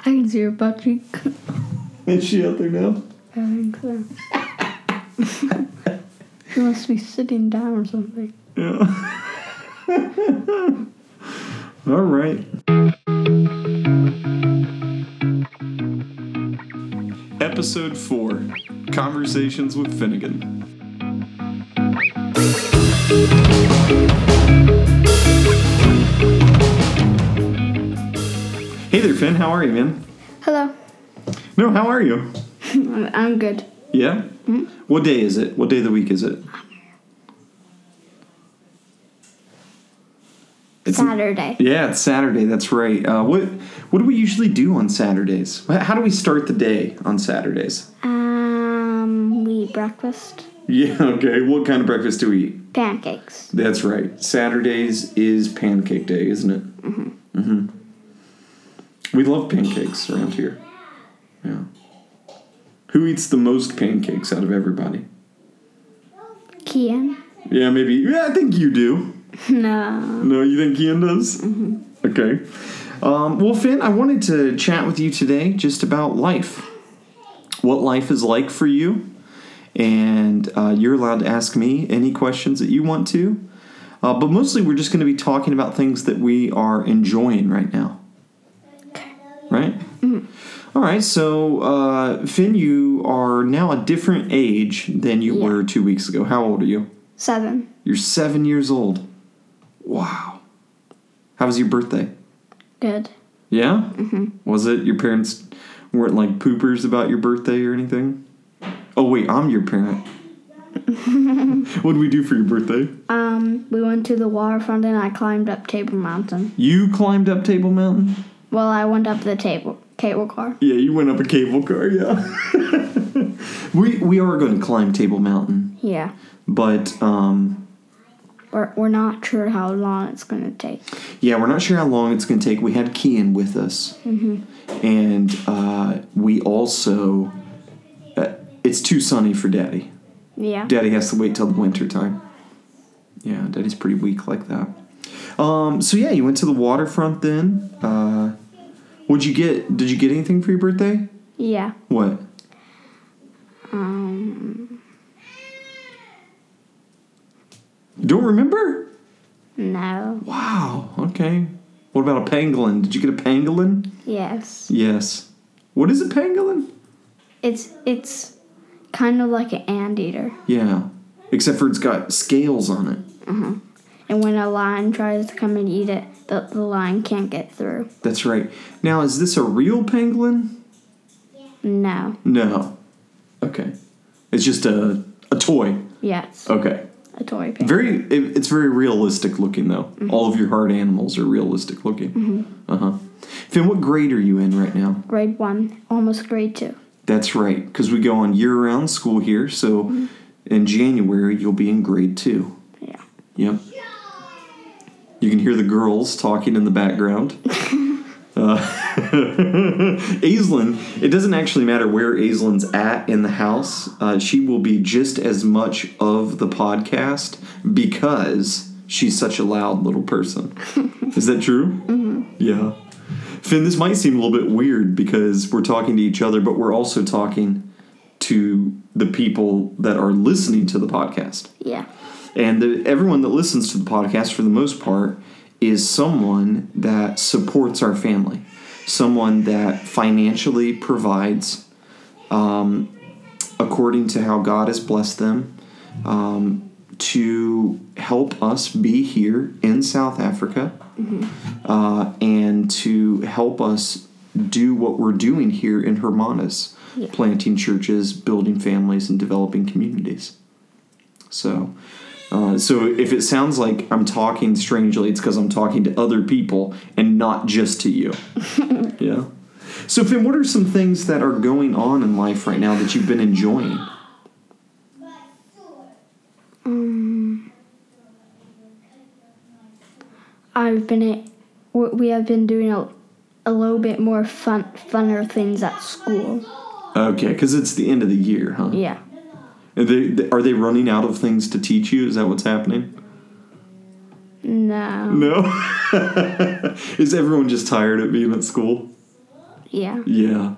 I can see her butt cheek. Is she out there now? I think so. she must be sitting down or something. Yeah. All right. Episode 4 Conversations with Finnegan. Hey there, Finn. How are you, man? Hello. No, how are you? I'm good. Yeah? What day is it? What day of the week is it? It's Saturday. Yeah, it's Saturday. That's right. Uh, what What do we usually do on Saturdays? How do we start the day on Saturdays? Um, we eat breakfast. Yeah. Okay. What kind of breakfast do we eat? Pancakes. That's right. Saturdays is pancake day, isn't it? Mm-hmm. Mm-hmm. We love pancakes around here. Yeah. Who eats the most pancakes out of everybody? Kian? Yeah, maybe. Yeah, I think you do. No. No, you think Ian does? Okay. Um, well, Finn, I wanted to chat with you today just about life. What life is like for you. And uh, you're allowed to ask me any questions that you want to. Uh, but mostly, we're just going to be talking about things that we are enjoying right now. All right. So, uh, Finn, you are now a different age than you Yeah. were two weeks ago. How old are you? Seven. You're seven years old. Wow. How was your birthday? Good. Yeah? Mm-hmm. Was it your parents weren't like poopers about your birthday or anything? Oh, wait, I'm your parent. what did we do for your birthday? Um, we went to the waterfront and I climbed up Table Mountain. You climbed up Table Mountain? Well, I went up the table cable car. Yeah, you went up a cable car, yeah. we, we are going to climb Table Mountain, Yeah. but um, We're, we're not sure how long it's going to take. Yeah, we're not sure how long it's going to take. We had Kian with us, Mhm. and uh, we also uh, it's too sunny for Daddy. Yeah. Daddy has to wait till the winter time. Yeah, Daddy's pretty weak like that. Um, so yeah, you went to the waterfront then. Uh, what'd you get? Did you get anything for your birthday? Yeah. What? Um, Don't remember? no. Wow. Okay. What about a pangolin? Did you get a pangolin? Yes. Yes. What is a pangolin? It's it's kind of like an anteater. Yeah. Except for it's got scales on it. And when a lion tries to come and eat it, the, the lion can't get through. That's right. Now, is this a real pangolin? No. No. Okay. It's just a, a toy. Yes. Okay. A toy. Very. It, it's very realistic looking, though. Mm-hmm. All of your hard animals are realistic looking. Uh huh. Finn, what grade are you in right now? Grade one, almost grade two. That's right, because we go on year-round school here. So, mm-hmm. in January you'll be in grade two. Yeah. Yep. You can hear the girls talking in the background. uh, Aislinn, it doesn't actually matter where Aislinn's at in the house. Uh, she will be just as much of the podcast because she's such a loud little person. Is that true? Mm-hmm. Yeah. Finn, this might seem a little bit weird because we're talking to each other, but we're also talking to the people that are listening to the podcast. Yeah. And the, everyone that listens to the podcast, for the most part, is someone that supports our family, someone that financially provides um, according to how God has blessed them um, to help us be here in South Africa uh, and to help us do what we're doing here in Hermanus, Yeah. planting churches, building families, and developing communities. So, uh, so if it sounds like I'm talking strangely, it's because I'm talking to other people and not just to you. yeah. So, Finn, what are some things that are going on in life right now that you've been enjoying? Um, I've been we we have been doing a, a little bit more fun funner things at school. Okay, because it's the end of the year, huh? Yeah. Are they, are they running out of things to teach you? Is that what's happening? No. No. Is everyone just tired of being at school? Yeah. Yeah.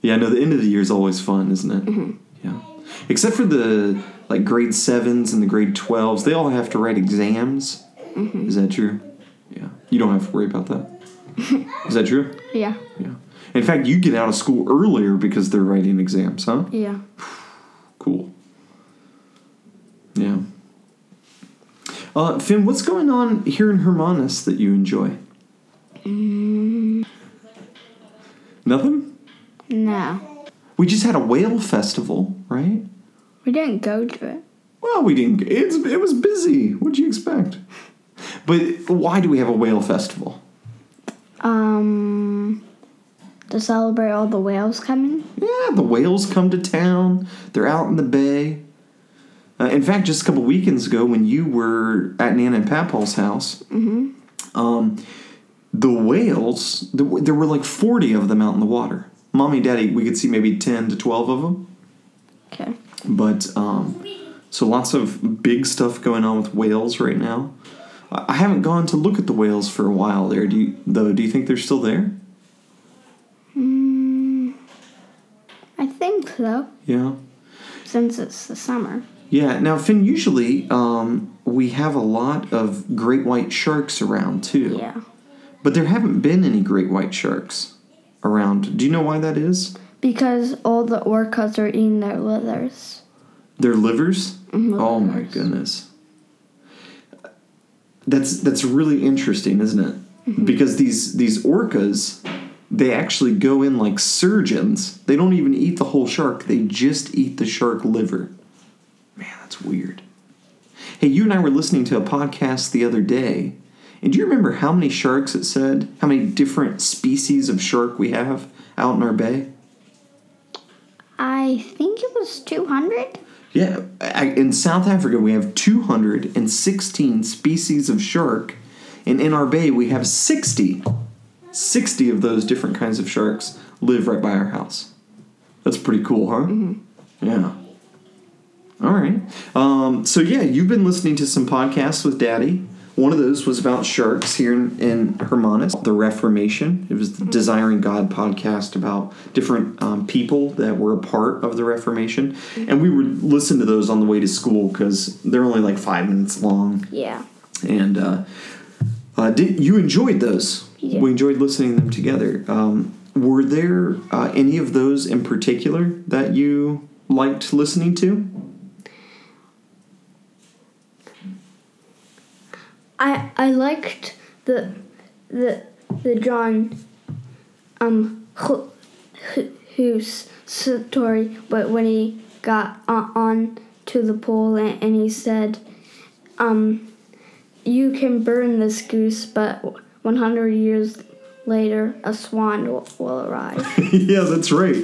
Yeah, no, the end of the year is always fun, isn't it? Mm-hmm. Yeah. Except for the like grade sevens and the grade twelves, they all have to write exams. Mm-hmm. Is that true? Yeah. You don't have to worry about that. is that true? Yeah. Yeah. In fact, you get out of school earlier because they're writing exams, huh? Yeah. Yeah. Uh, Finn, what's going on here in Hermanus that you enjoy? Nothing? No. We just had a whale festival, right? We didn't go to it. Well, we didn't. It's, it was busy. What'd you expect? But why do we have a whale festival? Um, to celebrate all the whales coming. Yeah, the whales come to town. They're out in the bay. Uh, in fact, just a couple weekends ago, when you were at Nana and Papal's house, um, the whales, there were, there were like 40 of them out in the water. Mommy and Daddy, we could see maybe 10 to 12 of them. Okay. But, um, so lots of big stuff going on with whales right now. I haven't gone to look at the whales for a while there. Do you, though? Do you think they're still there? I think so, Yeah. since it's the summer. Yeah. Now, Finn, usually um, we have a lot of great white sharks around too. Yeah. But there haven't been any great white sharks around. Do you know why that is? Because all the orcas are eating their livers. Their livers? Mhm, Oh my goodness. That's that's really interesting, isn't it? Because these these orcas, they actually go in like surgeons. They don't even eat the whole shark. They just eat the shark liver. Man, that's weird. Hey, you and I were listening to a podcast the other day, and do you remember how many sharks it said? How many different species of shark we have out in our bay? I think it was 200. Yeah, in South Africa we have 216 species of shark, and in our bay we have 60. 60 of those different kinds of sharks live right by our house. That's pretty cool, huh? Mm-hmm. Yeah. All right. Um, so yeah, you've been listening to some podcasts with Daddy. One of those was about sharks here in, in Hermanus, the Reformation. It was the Desiring God podcast about different um, people that were a part of the Reformation, and we would listen to those on the way to school because they're only like five minutes long. Yeah. And uh, uh, did you enjoyed those? Yeah. We enjoyed listening to them together. Um, were there uh, any of those in particular that you liked listening to? I I liked the the the John um who, story, but when he got on, on to the pole and, and he said, um, you can burn this goose, but 100 years later, a swan will, will arrive. yeah, that's right.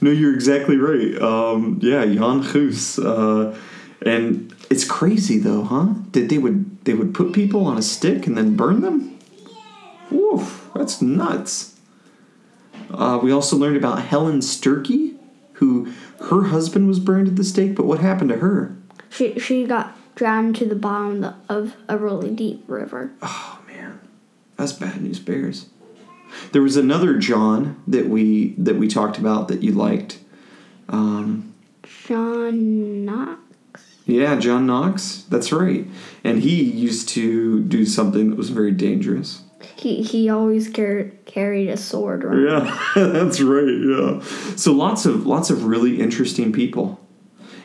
No, you're exactly right. Um, yeah, Jan Hus. Uh, and it's crazy though, huh? That they would they would put people on a stick and then burn them. Woof, that's nuts. Uh, we also learned about Helen Sturkey, who her husband was burned at the stake, but what happened to her? she she got drowned to the bottom of a really deep river. Oh man, that's bad news bears. There was another John that we that we talked about that you liked. Um, John Knox. Yeah, John Knox. That's right. And he used to do something that was very dangerous. He he always car- carried a sword around. Yeah, that's right. Yeah. So lots of lots of really interesting people.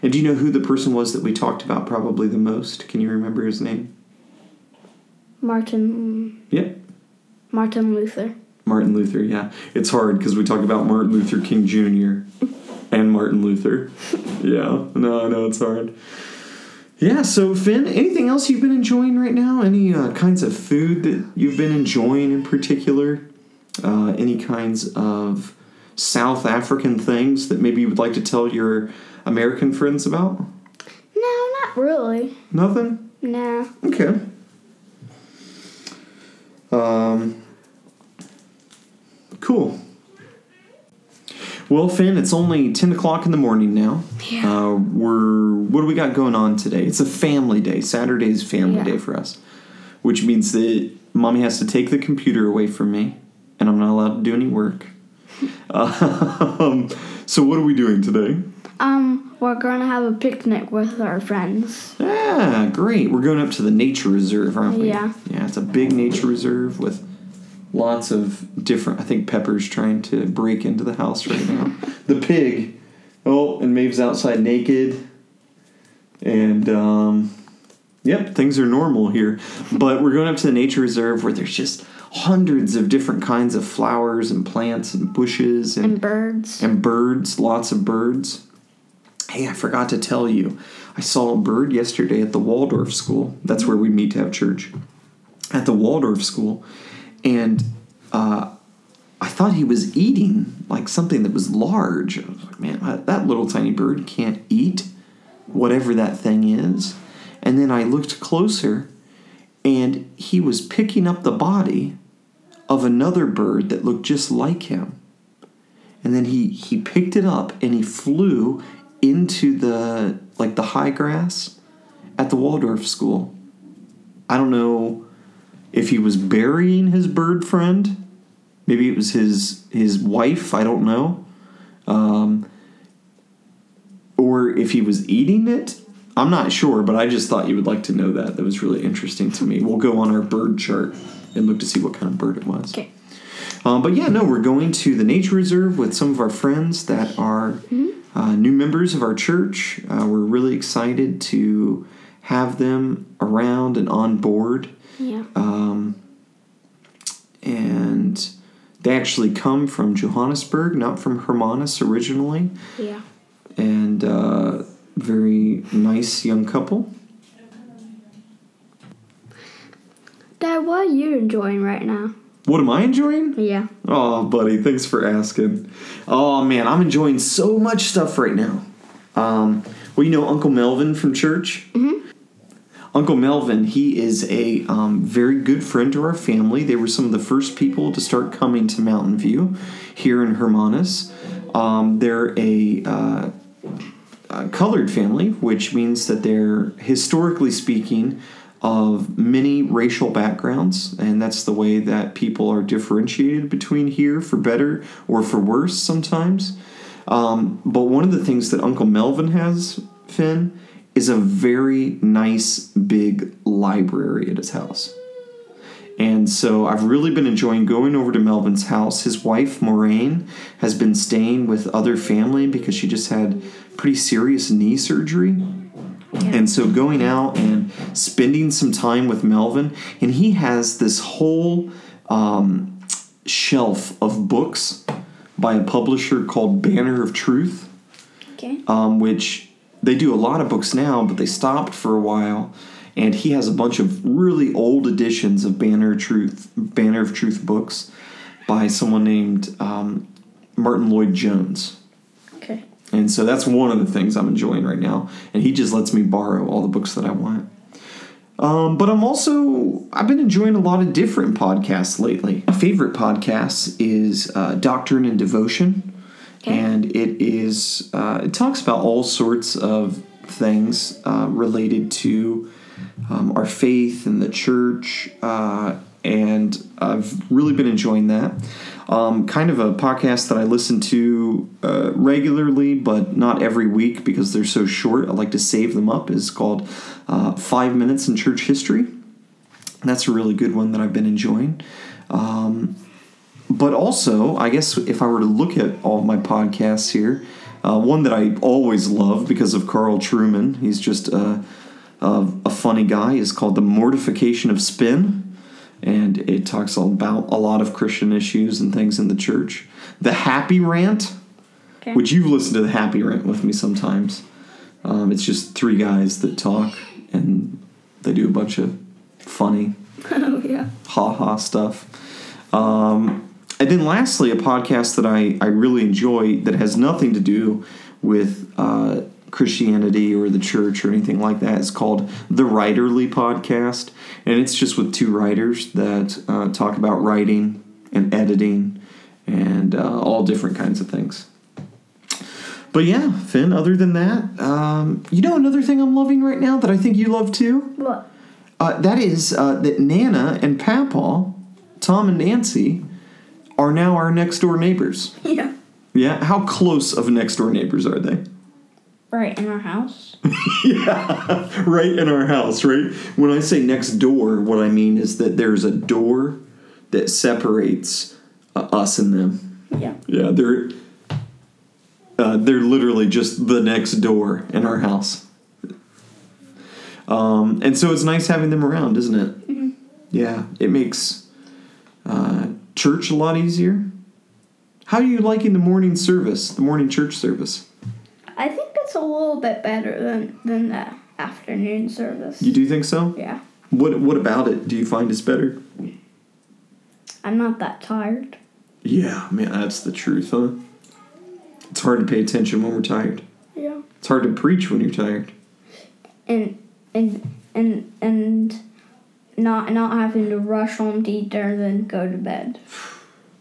And do you know who the person was that we talked about probably the most? Can you remember his name? Martin Yep. Martin Luther. Martin Luther, yeah. It's hard because we talk about Martin Luther King Jr. and Martin Luther. Yeah, no, I know it's hard. Yeah, so Finn, anything else you've been enjoying right now? Any uh, kinds of food that you've been enjoying in particular? Uh, any kinds of South African things that maybe you would like to tell your American friends about? No, not really. Nothing? Nah. Okay. Um, cool. Well, Finn, it's only 10 o'clock in the morning now. Yeah. Uh, we're, what do we got going on today? It's a family day. Saturday's family Yeah. day for us, which means that mommy has to take the computer away from me, and I'm not allowed to do any work. um, so, what are we doing today? Um, we're gonna have a picnic with our friends. Yeah, great. We're going up to the nature reserve, aren't we? Yeah. Yeah, it's a big nature reserve with lots of different. I think Pepper's trying to break into the house right now. the pig. Oh, and Maeve's outside naked. And, um, yep, things are normal here. But we're going up to the nature reserve where there's just hundreds of different kinds of flowers and plants and bushes and And birds. and birds, lots of birds. Hey, I forgot to tell you, I saw a bird yesterday at the Waldorf school. That's where we meet to have church. At the Waldorf school, and uh, I thought he was eating like something that was large. I was like, man, that- little tiny bird can't eat whatever that thing is. And then I looked closer, and he was picking up the body of another bird that looked just like him and then he he picked it up and he flew into the like the high grass at the Waldorf school. I don't know if he was burying his bird friend. Maybe it was his his wife. I don't know. Um, or if he was eating it. I'm not sure, but I just thought you would like to know that. That was really interesting to me. We'll go on our bird chart and look to see what kind of bird it was. Okay. Um, but yeah, no, we're going to the nature reserve with some of our friends that are uh, new members of our church. Uh, we're really excited to have them around and on board. Yeah. Um, and they actually come from Johannesburg, not from Hermanus originally. Yeah. And uh, very nice young couple. Dad, what are you enjoying right now? What am I enjoying? Yeah. Oh, buddy, thanks for asking. Oh man, I'm enjoying so much stuff right now. Um, well, you know Uncle Melvin from church. Mm-hmm. Uncle Melvin, he is a um, very good friend to our family. They were some of the first people to start coming to Mountain View here in Hermanus. Um, they're a, uh, a colored family, which means that they're historically speaking of many racial backgrounds, and that's the way that people are differentiated between here for better or for worse sometimes. Um, but one of the things that Uncle Melvin has, Finn, is a very nice big library at his house. And so I've really been enjoying going over to Melvin's house. His wife, Moraine, has been staying with other family because she just had pretty serious knee surgery. And so going out and spending some time with Melvin, and he has this whole um, shelf of books by a publisher called Banner of Truth Okay. um, which they do a lot of books now, but they stopped for a while. And he has a bunch of really old editions of Banner of Truth, Banner of Truth books by someone named um, Martyn Lloyd-Jones. Okay. And so that's one of the things I'm enjoying right now. And he just lets me borrow all the books that I want. Um, but I'm also I've been enjoying a lot of different podcasts lately. My favorite podcast is uh, Doctrine and Devotion, And it is uh, it talks about all sorts of things uh, related to um, our faith and the church, uh, and I've really been enjoying that. Um, kind of a podcast that I listen to uh, regularly, but not every week because they're so short. I like to save them up. is called uh, Five Minutes in Church History. That's a really good one that I've been enjoying. Um, but also, I guess if I were to look at all of my podcasts here, uh, one that I always love because of Carl Trueman, he's just a, a, a funny guy, is called The Mortification of Spin. And it talks about a lot of Christian issues and things in the church. The Happy Rant, Okay. which you've listened to the Happy Rant with me sometimes. Um, it's just three guys that talk and they do a bunch of funny oh yeah. ha ha stuff. Um, and then lastly, a podcast that I, I really enjoy that has nothing to do with uh, Christianity or the church or anything like that is called the Writerly Podcast. And it's just with two writers that uh, talk about writing and editing and uh, all different kinds of things. But yeah, Finn, other than that, um, you know another thing I'm loving right now that I think you love too? What? Uh, that is uh, that Nana and Papa, Tom and Nancy, are now our next door neighbors. Yeah. Yeah, how close of next door neighbors are they? Right in our house. yeah, right in our house, right? When I say next door, what I mean is that there's a door that separates uh, us and them. Yeah. Yeah, they're uh, they're literally just the next door in our house. Um, and so it's nice having them around, isn't it? Yeah, it makes uh, church a lot easier. How are you liking the morning service, the morning church service? I think it's a little bit better than than the afternoon service. You do think so? Yeah. What What about it? Do you find it's better? I'm not that tired. Yeah, man, that's the truth, huh? It's hard to pay attention when we're tired. Yeah. It's hard to preach when you're tired. And and and and not not having to rush home to eat dinner and then go to bed.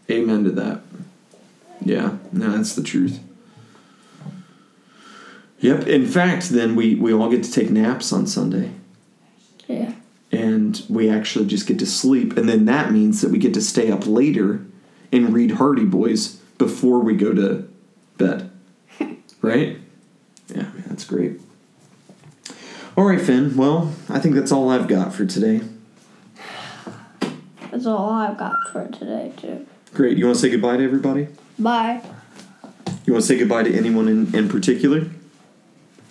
Amen to that. Yeah, no, that's the truth. Yep. In fact, then we we all get to take naps on Sunday, Yeah. and we actually just get to sleep, and then that means that we get to stay up later and read Hardy Boys before we go to bed. right? Yeah, that's great. All right, Finn. Well, I think that's all I've got for today. That's all I've got for today too. Great. You want to say goodbye to everybody? Bye. You want to say goodbye to anyone in, in particular?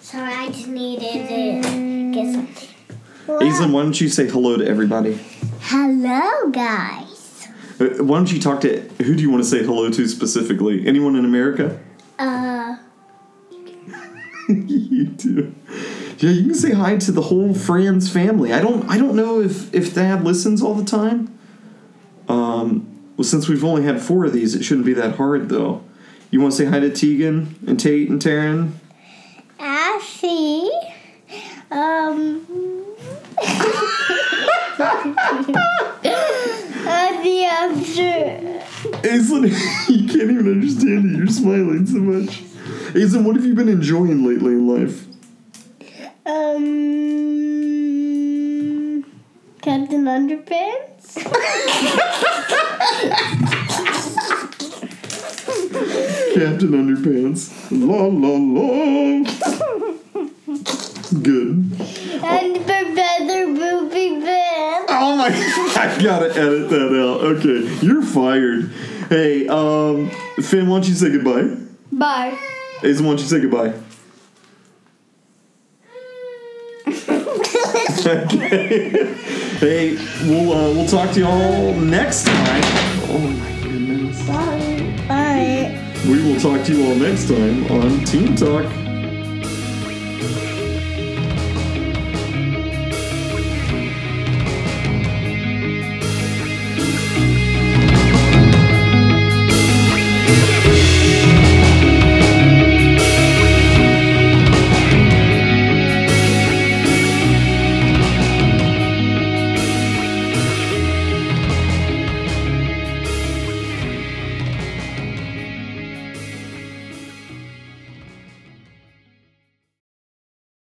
Sorry, I just needed to get something. Aislinn, why don't you say hello to everybody? Hello, guys. Uh, Why don't you talk to who do you want to say hello to specifically? Anyone in America? Uh, you do. Yeah, you can say hi to the whole Franz family. I don't I don't know if if Dad listens all the time. Well, since we've only had four of these, it shouldn't be that hard though. You want to say hi to Tegan and Tate and Taryn? Ashley. Um. uh, the answer. Aislinn, you can't even understand it. You're smiling so much. Aislinn, what have you been enjoying lately in life? Um. Captain Underpants. Captain Underpants. La la la. Good. and Professor Boopy Ben. Oh my! I gotta edit that out. Okay, you're fired. Hey, um, Finn, why don't you say goodbye? Bye. Aizen, why don't you say goodbye? okay. Hey, we'll uh, we'll talk to y'all next time. Oh my goodness. Alright. We will talk to you all next time on Team Talk.